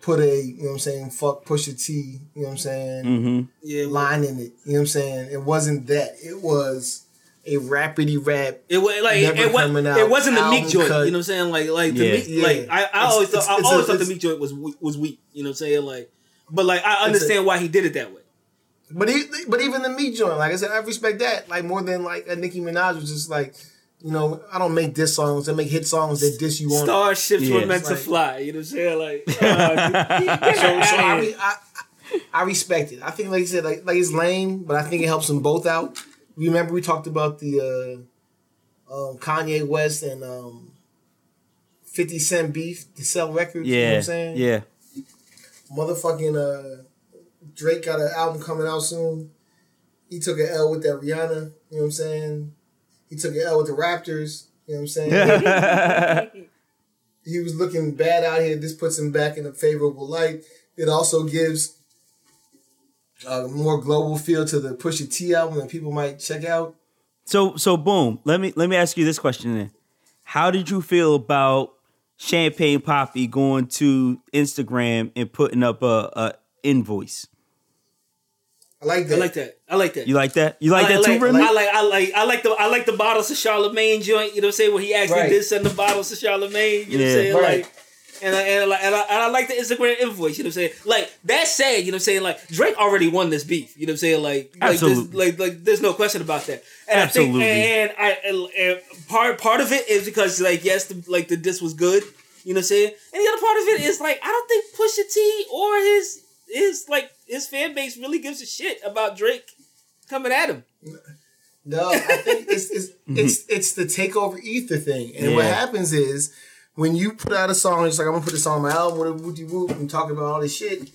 put a, you know what I'm saying, fuck Pusha T, you know what I'm saying, Mm-hmm. Yeah, well, line in it. You know what I'm saying? It wasn't that. It was a rappity rap. it was like Never it, was, coming out, it wasn't the Meek joint. cut. You know what I'm saying? Like like the Yeah. Meek, Yeah. like I, I It's- always it's- thought, it's I a- always thought the it's- Meek joint was was weak. You know what I'm saying? Like, but like I understand why he did it that way. But he, but even the meat joint, like I said, I respect that. Like more than like a Nicki Minaj was just like, you know, I don't make diss songs. I make hit songs that diss you on. Starships Yeah. were meant to fly. You know what I'm saying? Like, *laughs* uh, so, so I, re- I, I respect it. I think, like you said, like, like it's lame, but I think it helps them both out. Remember we talked about the uh, um, Kanye West and um, Fifty Cent beef to sell records. you know what Yeah. I'm saying? Yeah. motherfucking uh Drake got an album coming out soon. He took an L with that Rihanna, you know what I'm saying? He took an L with the Raptors, you know what I'm saying? *laughs* he was looking bad out here. This puts him back in a favorable light. It also gives a more global feel to the Pusha T album that people might check out. So so boom. Let me let me ask you this question then. How did you feel about Champagne Papi going to Instagram and putting up a, a invoice? I like I that. like that. I like that. You like that? You like I that too, like, Remy? I like, I like, I like the, I like the bottles of Charlemagne joint. You know what I'm saying? Where he actually Right. did send the bottles to Charlemagne. You know what I'm Yeah. saying? Right. Like, And I, and, I, and, I, and I like the Instagram invoice, you know what I'm saying? Like, that's sad, you know what I'm saying? Like, Drake already won this beef, you know what I'm saying? Like, like, there's, Absolutely. like, like, there's no question about that. And Absolutely. I think, and, I, and, and part, part of it is because, like, yes, the, like, the diss was good, you know what I'm saying? And the other part of it is, like, I don't think Pusha T or his, his, like, his fan base really gives a shit about Drake coming at him. No, I think it's it's *laughs* mm-hmm. it's it's the takeover ether thing. And what happens is when you put out a song, it's like I'm gonna put this on my album, whatever whoop whoop, and talking about all this shit.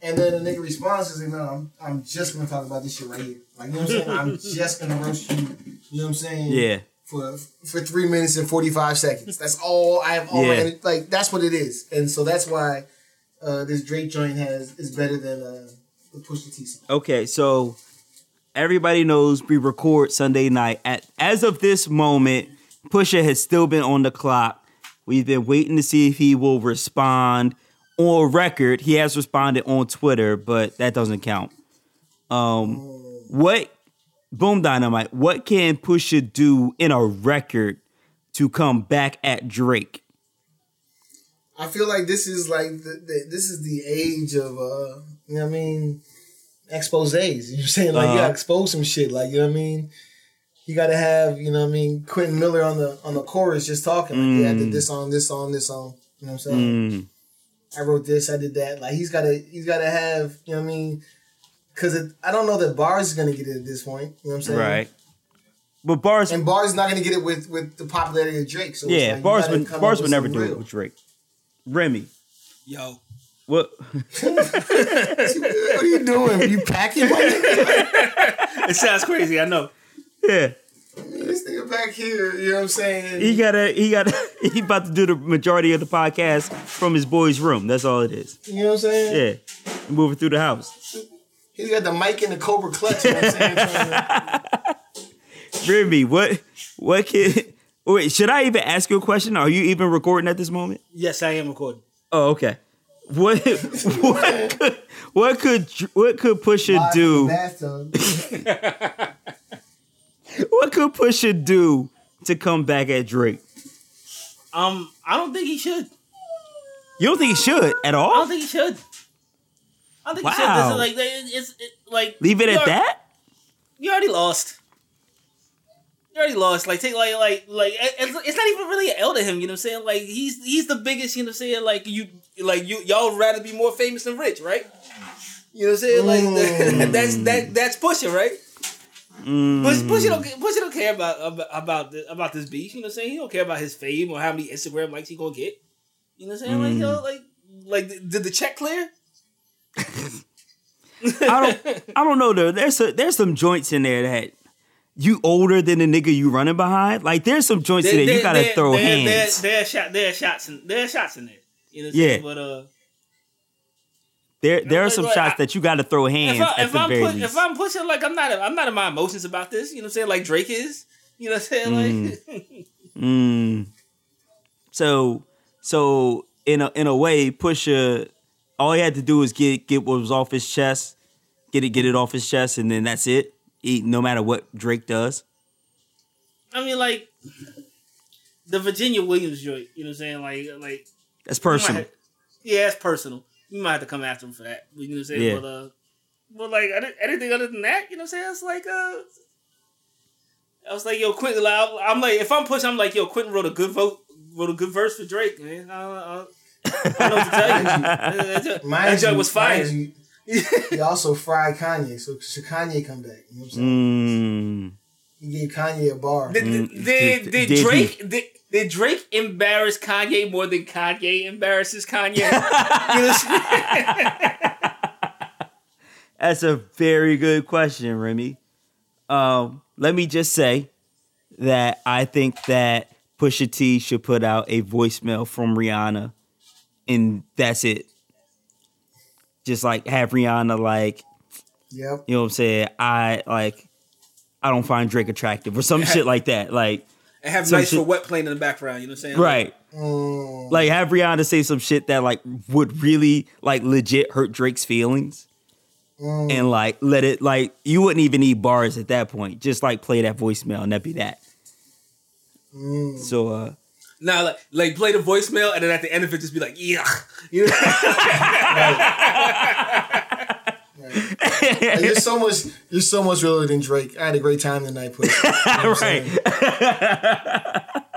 And then the nigga responds and says, No, I'm, I'm just gonna talk about this shit right here. Like you know what I'm saying? I'm *laughs* just gonna roast you, you know what I'm saying? Yeah. For for three minutes and forty five seconds. That's all I have all Yeah. like that's what it is. And so that's why uh, this Drake joint has is better than uh, the Pusha T song. Okay, so everybody knows we record Sunday night. At as of this moment, Pusha has still been on the clock. We've been waiting to see if he will respond on record. He has responded on Twitter, but that doesn't count. Um, what Boom Dynamite? What can Pusha do in a record to come back at Drake? I feel like this is like the, the this is the age of uh you know what I mean exposes. You know what I'm saying? Like you Uh-huh. gotta expose some shit. Like you know what I mean? You gotta have, you know what I mean, Quentin Miller on the on the chorus just talking. Like, yeah, I did this song, this song, this song. You know what I'm saying? Mm, I wrote this, I did that. Like he's gotta he's gotta have, you know what I mean? Cause I don't know that Bars is gonna get it at this point. You know what I'm saying? right. But bars, And Bars is not gonna get it with with the popularity of Drake. So yeah, like, bars gotta would bars would never do real. it with Drake. Remy, Yo. what? *laughs* *laughs* what are you doing? You packing my *laughs* nigga? It sounds crazy, I know. Yeah. This nigga back here, you know what I'm saying? He gotta, he gotta, *laughs* he about to do the majority of the podcast from his boy's room. That's all it is. you know what I'm saying? Yeah, moving through the house. He's got the mic and the Cobra clutch. You know what I'm saying? *laughs* Trying Remy, what, what can? Wait, should I even ask you a question? Are you even recording at this moment? Yes, I am recording. Oh, okay. What, *laughs* what could, what could, what could Pusha Live do? In the bathtub. What could Pusha do to come back at Drake? Um, I don't think he should. You don't think he should at all? I don't think he should. I don't think he should. Wow. Like it's it, like Leave it at already- that? You already lost. You already lost. Like take like like like it's, it's not even really an L to him. You know what I'm saying? Like he's he's the biggest. You know what I'm saying? Like you like you y'all rather be more famous than rich, right? You know what I'm saying? Like *laughs* that's that that's Pusha, right? Push, Pusha don't Pusha don't care about about about, the, about this beef. You know what I'm saying? He don't care about his fame or how many Instagram likes he gonna get. You know what I'm saying? Like yo, like like did the check clear? *laughs* I don't I don't know though. There's a, there's some joints in there that you older than the nigga you running behind. Like there's some joints in there you gotta throw there, hands. There, there, shot, there are shots in there are shots in there. You know what I'm Yeah. saying? But uh, There there are some like, shots I- that you gotta throw hands if, I, at if the I'm very push, least. if I'm pushing like I'm not I'm not in my emotions about this. You know what I'm saying? Like Drake is. You know what I'm saying? Like *laughs* Mm. So so in a in a way, Pusha, all he had to do was get get what was off his chest, get it get it off his chest, and then that's it. He, no matter what Drake does. I mean, like the Virginia Williams joint. You know what I'm saying? Like like That's personal. have- yeah, it's personal. You might have to come after him for that. You know what I'm saying? Yeah. But uh, but like anything other than that, you know what I'm saying? It's like uh. I was like, yo, Quentin. Like, I'm like, if I'm pushing, I'm like, yo, Quentin wrote a good vote, wrote a good verse for Drake, man. I, I, I know what to tell you. *laughs* That joint- that joint was fire. mind you, he also fried Kanye, so should Kanye come back? You know what I'm saying? Mm. He gave Kanye a bar. Did, did, did- did, did? Drake did, did Drake embarrass Kanye more than Kanye embarrasses Kanye? *laughs* you know what I'm saying? That's a very good question, Remy. Um, let me just say that I think that Pusha T should put out a voicemail from Rihanna, and that's it. Just like have Rihanna like, Yep. you know what I'm saying? I like, I don't find Drake attractive or some shit like that. Like, and have nice shit- for What playing in the background. You know what I'm saying? right. Mm, Like have Rihanna say some shit that like would really like legit hurt Drake's feelings. mm. and like let it like you wouldn't even need bars at that point. Just like play that voicemail and that'd be that. Mm. So uh Now, like, like play the voicemail, and then at the end of it, just be like, yeah, *laughs* you know? *laughs* Like, you're so much, you're so much realer than Drake. I had a great time tonight, Push. You know what I'm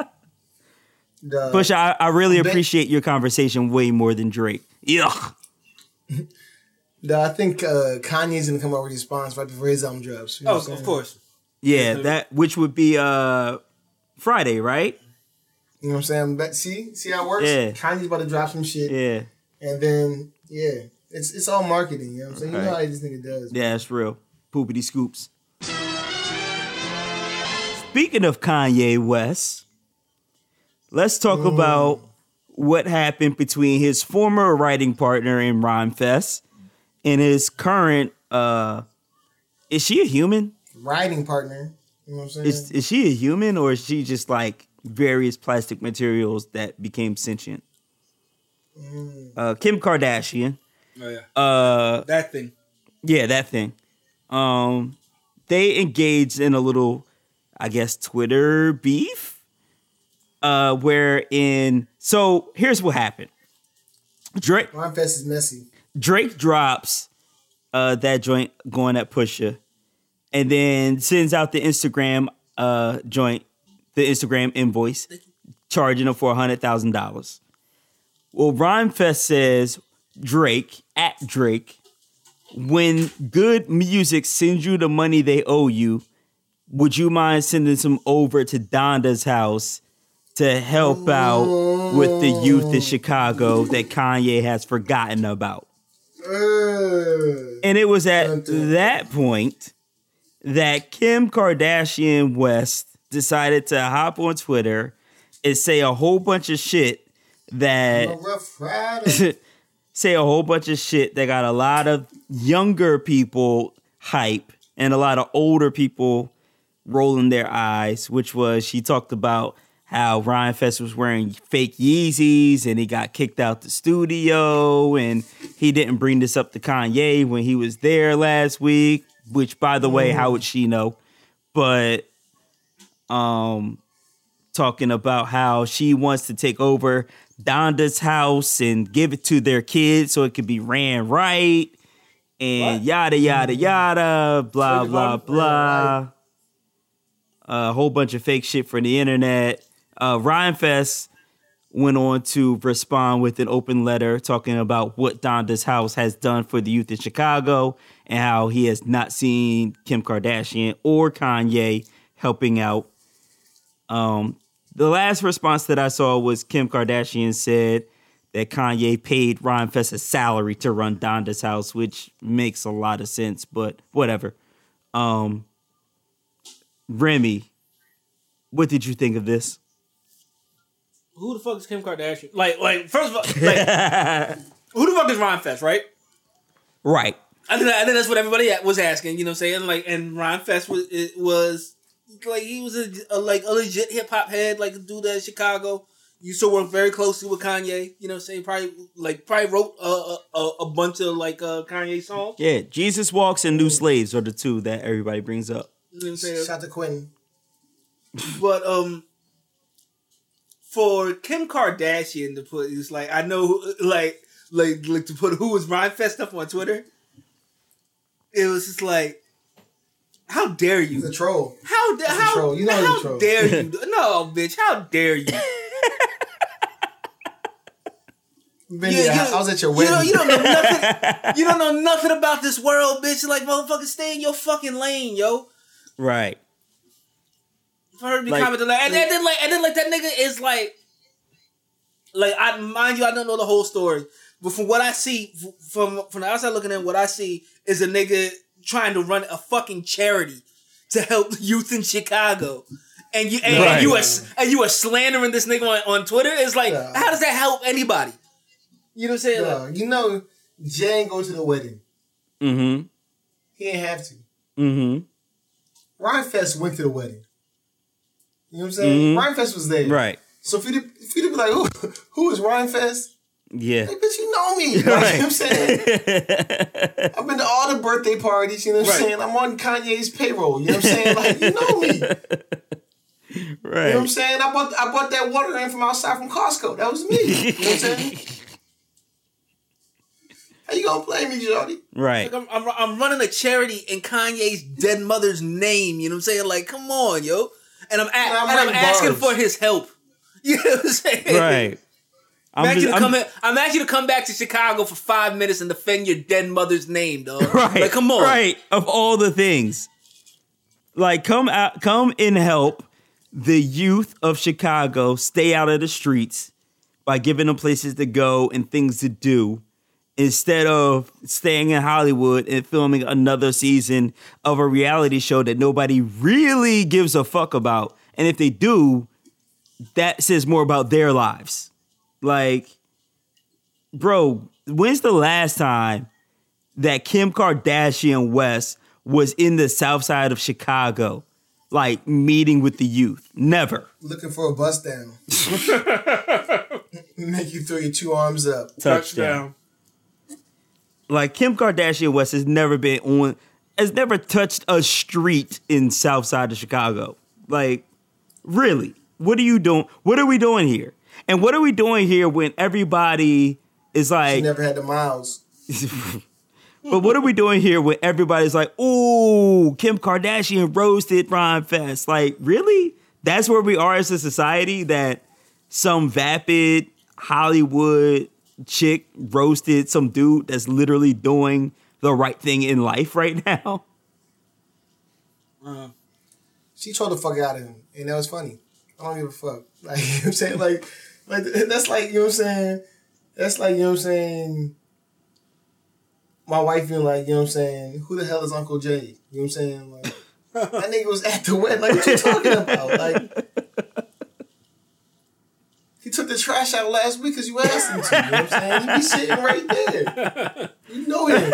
*laughs* Push, I, I really Ba- appreciate your conversation way more than Drake. Yeah. *laughs* the- I think uh, Kanye's gonna come out with a response right before his album drops. You know oh, of saying? course. Yeah, that which would be uh Friday, right? You know what I'm saying? But see, see how it works. Yeah. Kanye's about to drop some shit, Yeah. and then yeah, it's it's all marketing. You know what I'm saying? You know how this nigga does. Yeah, that's real. Poopity scoops. Speaking of Kanye West, let's talk about what happened between his former writing partner in Rhymefest and his current uh is she a human? Writing partner. You know what I'm saying? Is is she a human or is she just like various plastic materials that became sentient? Uh Kim Kardashian. Oh yeah, Uh that thing. Yeah, that thing. Um, they engaged in a little, I guess, Twitter beef. Uh, where in so here's what happened. Drake Rhymefest is messy. Drake drops uh that joint going at Pusha, and then sends out the Instagram uh joint, the Instagram invoice, charging him for a hundred thousand dollars. Well, Rhymefest says Drake at Drake, when G.O.O.D. Music sends you the money they owe you, would you mind sending some over to Donda's house to help out with the youth in Chicago that Kanye has forgotten about? And it was at that point that Kim Kardashian West decided to hop on Twitter and say a whole bunch of shit that a rough rider. Say a whole bunch of shit that got a lot of younger people hype and a lot of older people rolling their eyes, which was she talked about how Rhymefest was wearing fake Yeezys and he got kicked out the studio and he didn't bring this up to Kanye when he was there last week, which by the way, how would she know? But um talking about how she wants to take over Donda's house and give it to their kids so it could be ran right and yada yada yada blah blah blah. A whole bunch of fake shit for the internet. Uh Rhymefest went on to respond with an open letter talking about what Donda's house has done for the youth in Chicago and how he has not seen Kim Kardashian or Kanye helping out. Um, the last response that I saw was Kim Kardashian said that Kanye paid Rhymefest a salary to run Donda's house, which makes a lot of sense, but whatever. Um, Remy, what did you think of this? Who the fuck is Kim Kardashian? Like, like first of all, like, *laughs* who the fuck is Ron Fest, right? Right. I think, I think that's what everybody was asking. You know, what I'm saying like, and Ron Fest was it was like he was a, a like a legit hip hop head, like a dude that in Chicago. Used to work very closely with Kanye. You know, what I'm saying probably like probably wrote a a, a, a bunch of like uh, Kanye songs. Yeah, Jesus Walks and New Slaves are the two that everybody brings up. You know what I'm saying? Shout to Quentin. *laughs* But um, for Kim Kardashian to put, it's like I know, like, like, like to put who was Rhymefest up on Twitter. It was just like, how dare you? He's a troll. How da- a how troll. You know he's a how troll. dare you? *laughs* No, bitch, how dare you? *laughs* Been You- you- I was at your You wedding. don't, you don't know nothing. *laughs* you don't know nothing about this world, bitch. Like motherfucker, stay in your fucking lane, yo. Right. For her to be Like- commenting like, and, then like, and then like that nigga is like, like I mind you, I don't know the whole story, but from what I see from from the outside looking in, what I see is a nigga trying to run a fucking charity to help *laughs* youth in Chicago. And you and, and you are and you are slandering this nigga on, on Twitter. It's like, Yeah. how does that help anybody? You know what I'm saying? Like, you know, Jay ain't go to the wedding. Mm-hmm. He ain't have to. Mm-hmm. Rhymefest went to the wedding. You know what I'm saying? Mhm. Rhymefest was there. Right. So if you to, for you to be like, who, who is Rhymefest? Yeah. Like, bitch, you know me. Like, *laughs* You know what I'm saying? I've been to all the birthday parties, you know what I'm Right. saying? I'm on Kanye's payroll, you know what I'm saying? Like, you know me. *laughs* Right. You know what I'm saying? I bought I bought that water in from outside from Costco. That was me. You know what I'm *laughs* saying? How you gonna play me, Jody? Right. Like I'm, I'm, I'm running a charity in Kanye's dead mother's name. You know what I'm saying? Like, come on, yo. And I'm, a- I'm and I'm asking for his help. You know what I'm saying? Right. I'm, I'm asking you to I'm- come I'm asking you to come back to Chicago for five minutes and defend your dead mother's name, dog. *laughs* Right. Like, come on. Right. Of all the things. Like come out come and help the youth of Chicago stay out of the streets by giving them places to go and things to do instead of staying in Hollywood and filming another season of a reality show that nobody really gives a fuck about. And if they do, that says more about their lives. Like, bro, when's the last time that Kim Kardashian West was in the south side of Chicago, like meeting with the youth? Never. Looking for a bus down. *laughs* Make you throw your two arms up. Touchdown. Like Kim Kardashian West has never been on, has never touched a street in south side of Chicago. Like, really? What are you doing? What are we doing here? And what are we doing here when everybody is She like, never had the miles. *laughs* But what are we doing here when everybody's like, "Ooh, Kim Kardashian roasted Ron Fest"? Like, really? That's where we are as a society. That some vapid Hollywood chick roasted some dude that's literally doing the right thing in life right *laughs* now. She told the fuck out of him, and that was funny. I don't give a fuck. *laughs* Like you know what I'm saying, like, like *laughs* that's like you know what I'm saying. That's like you know what I'm saying. My wife being like, you know what I'm saying. Who the hell is Uncle Jay? You know what I'm saying. Like that nigga was at the wedding. Like what you talking about? Like he took the trash out last week because you asked him to. You know what I'm saying. He be sitting right there. You know him.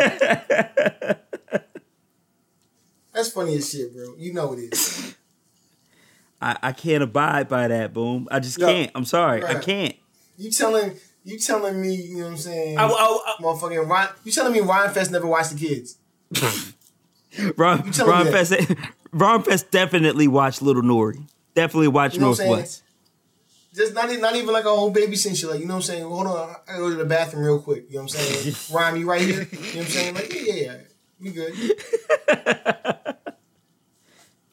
That's funny as shit, bro. You know it is. I, I can't abide by that. Boom. I just Yeah. can't. I'm sorry. I can't. You telling you telling me, you know what I'm saying? I, I, I, motherfucking Ryan, you telling me Rhymefest never watched the kids? *laughs* Ron, telling Ron. Fest. Ron Fest definitely watched Little Nori. Definitely watched You know Northwest. Just not even, not even like a whole babysitting shit. Like, you know what I'm saying? Hold on, I go to the bathroom real quick. You know what I'm saying? *laughs* Ryan, you right here? You know what I'm saying? Like, yeah, yeah, yeah. We good. *laughs*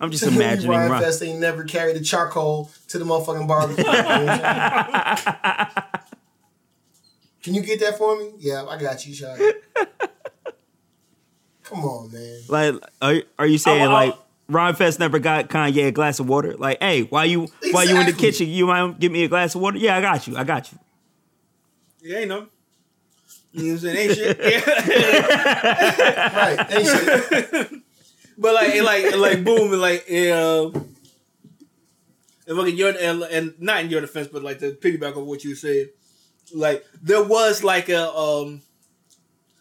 I'm just *laughs* Telling me imagining Ryan Ron. Fest ain't never carried the charcoal to the motherfucking barbecue. You know what I'm saying? *laughs* Can you get that for me? Yeah, I got you, Shot. Come on, man. Like, are, are you saying I- I- like Ron Fest never got Kanye a glass of water? Like, hey, why you while you in the kitchen, you might give me a glass of water? Yeah, I got you. I got you. you ain't know. You know what I'm saying? Ain't shit. *laughs* Right. Ain't shit. But like, and like, and like, boom, and like, uh, and look, in your and, and not in your defense, but like the piggyback of what you said, like there was like a um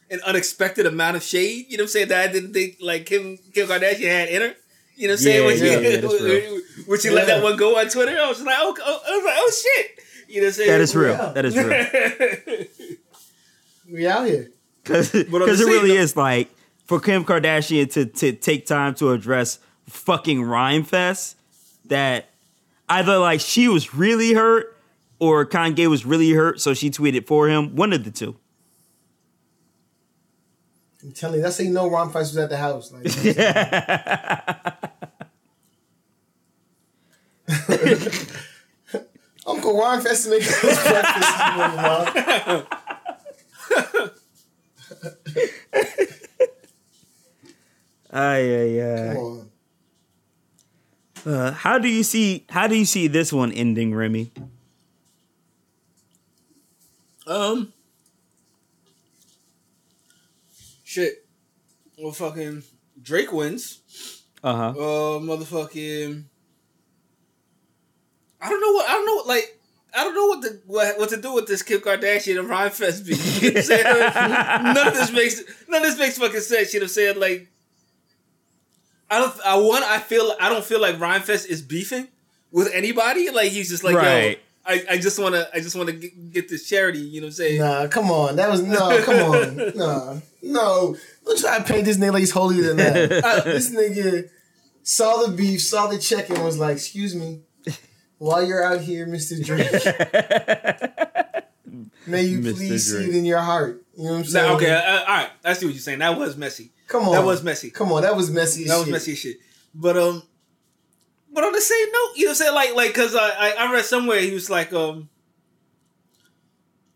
an unexpected amount of shade. You know what I'm saying? That I didn't think like Kim Kim Kardashian had in her. You know what I'm saying? Yeah, when she, yeah, yeah, *laughs* when she let that one go on Twitter, I was just like, oh, oh, I was like, oh shit. You know what I'm saying? That is real. Yeah. That is real. *laughs* We out here. *laughs* Because I'm it saying, really though- is like for Kim Kardashian to to take time to address fucking Rhymefest that either like she was really hurt or Kanye was really hurt, so she tweeted for him. One of the two. I'm telling you, that's how you know Ron Price was at the house. Like, *laughs* Uncle Ron Fest making breakfast this morning, Mom. Ay, ay, ay. Come on. Uh, how do you see how do you see this one ending, Remy? Um, shit. Well, fucking Drake wins. Uh-huh. Uh, motherfucking. I don't know what I don't know what like I don't know what to what, what to do with this Kim Kardashian and Rhymefest beef. You know what I'm saying? *laughs* none of this makes none of this makes fucking sense. You know what I'm saying? Like, I don't. I want. I feel. I don't feel like Rhymefest is beefing with anybody. Like he's just like, Right. yo, I, I just want to. I just want to get, get this charity. You know what I'm saying? Nah, come on. That was no, come on. *laughs* Nah. No. Don't try to paint this nigga like he's holier than that. *laughs* this nigga saw the beef, saw the check, and was like, excuse me. while you're out here, Mr. Drake, *laughs* may you Mr. please see it in your heart. You know what I'm saying? Now, okay, uh, all right. I see what you're saying. That was messy. Come on. That was messy. Come on, that was messy as That was messy shit. But um, but on the same note, you know, what I'm saying like like because I, I I read somewhere he was like um.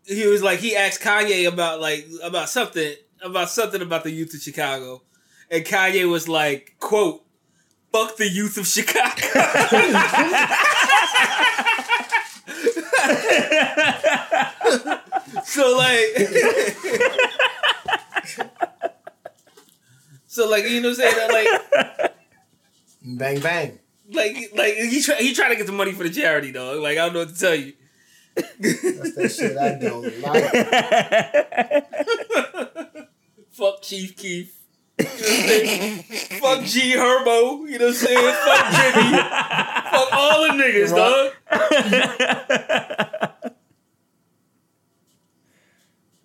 He was like he asked Kanye about like about something about something about the youth of Chicago, and Kanye was like, "quote Fuck the youth of Chicago." *laughs* so like, *laughs* so like you know what I'm saying like *laughs* Bang bang. like like he try, he trying to get the money for the charity dog. Like I don't know what to tell you. That's that shit I *laughs* don't like. *laughs* Fuck Chief Keef. You know what I'm saying? Fuck G Herbo. You know what I'm saying? Fuck Jimmy. Fuck all the niggas, dog.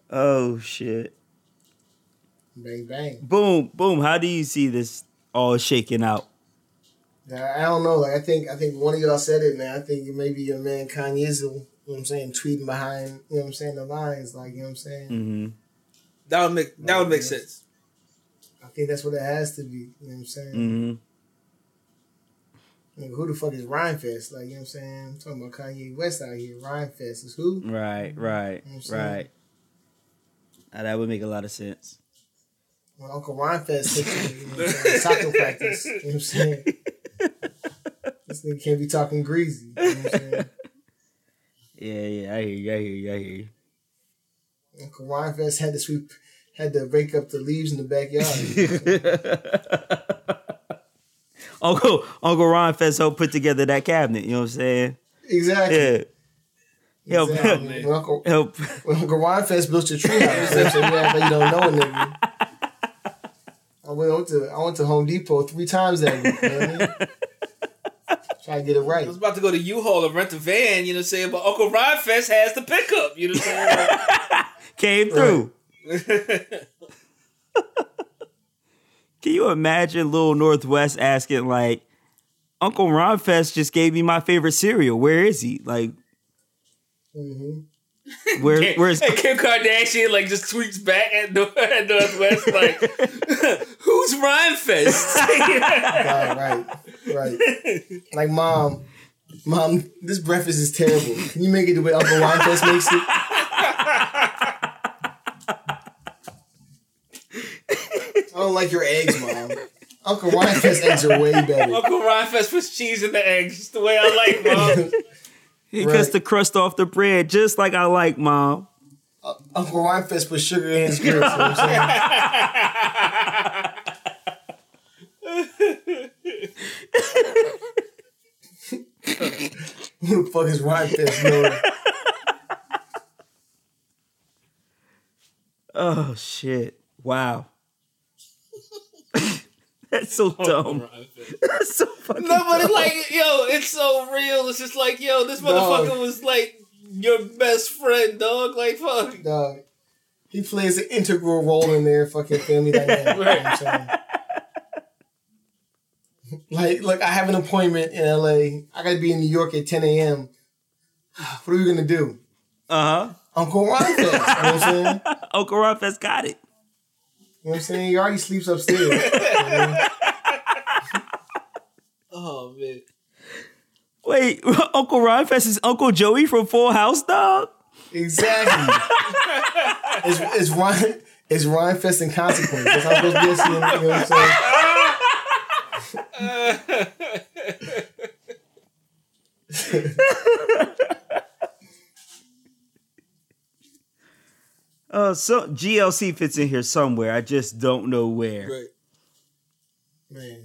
oh shit. Bang bang. Boom, boom. How do you see this all shaking out? I don't know. Like I think I think one of y'all said it, man. I think maybe your man Kanye's, you know what I'm saying, tweeting behind, you know what I'm saying, the lines, like you know what I'm saying. Mm-hmm. That would make that would make sense. I think that's what it has to be. You know what I'm saying? Mm-hmm. Like, who the fuck is Rhymefest? Like you know what I'm saying? I'm talking about Kanye West out here. Rhymefest is who? Right, right, You know what I'm saying? right. Now, that would make a lot of sense. When Uncle Rhymefest hit you, you know what I'm saying? Soccer practice. You know what I'm saying? this nigga can't be talking greasy. You know what I'm saying? Yeah, yeah. I hear you. I hear you. I hear you. Uncle Fest had to sweep, had to rake up the leaves in the backyard. *laughs* Uncle Uncle Ron Fest helped put together that cabinet. You know what I'm saying? exactly. Yeah. Help, Exactly. When Uncle, help. when Uncle Rhymefest built your tree house, you know what I'm saying? Yeah, but you don't know a nigga. I went, to I went to Home Depot three times that week. You know I mean? *laughs* Try to get it right. I was about to go to U-Haul and rent a van, you know what I'm saying? But Uncle Rod Fest has the pickup, you know what I'm saying? *laughs* Came through. *laughs* Can you imagine Little Northwest asking like, Uncle Ron Fest just gave me my favorite cereal. Where is he? Like, hmm where where's and *laughs* Kim Kardashian like just tweets back at, North, at Northwest like, *laughs* "Who's Rhymefest?" *laughs* God, right, right. Like mom, mom, this breakfast is terrible. Can you make it the way Uncle Rhymefest makes it? I don't like your eggs, mom. Uncle Rhymefest eggs are way better. Uncle Rhymefest puts cheese in the eggs, just the way I like, mom. He cuts the crust off the bread just like I like, mom. Uh, Uncle Rhymefest put sugar in his grits. You know what I'm saying? *laughs* Who the fuck is Rhyme Fest? Lord? Oh shit! Wow. That's so dumb. *laughs* That's so fucking. No, but it's like, yo, it's so real. It's just like, yo, this Dog. motherfucker was like your best friend, dog. Like, fuck. Dog. He plays an integral role in their fucking family *laughs* dynamic. You know what I'm saying? Like, look, I have an appointment in LA. I gotta be in New York at 10 a.m. *sighs* What are we gonna do? Uh huh. Uncle Ron Fest. You know what I'm saying? *laughs* Uncle Ron Fest got it. You know what I'm saying? He already sleeps upstairs. You? *laughs* *laughs* Oh man. Wait, *laughs* Uncle Ron Fest is Uncle Joey from Full House, dog. Exactly. it's, it's Ron. It's Ron Fest and consequence. That's how I'm supposed to be. You know what I'm saying? Uh, so GLC fits in here somewhere. I just don't know where. Right. Man.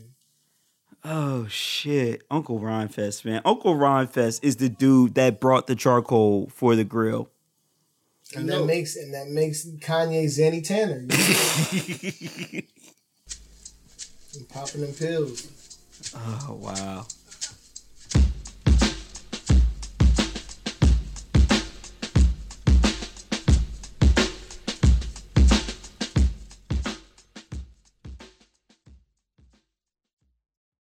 Oh shit, Uncle Ron Fest, man. Uncle Ron Fest is the dude that brought the charcoal for the grill. And that makes and that makes Kanye Zanny Tanner. You know? *laughs* He popping them pills. Oh wow.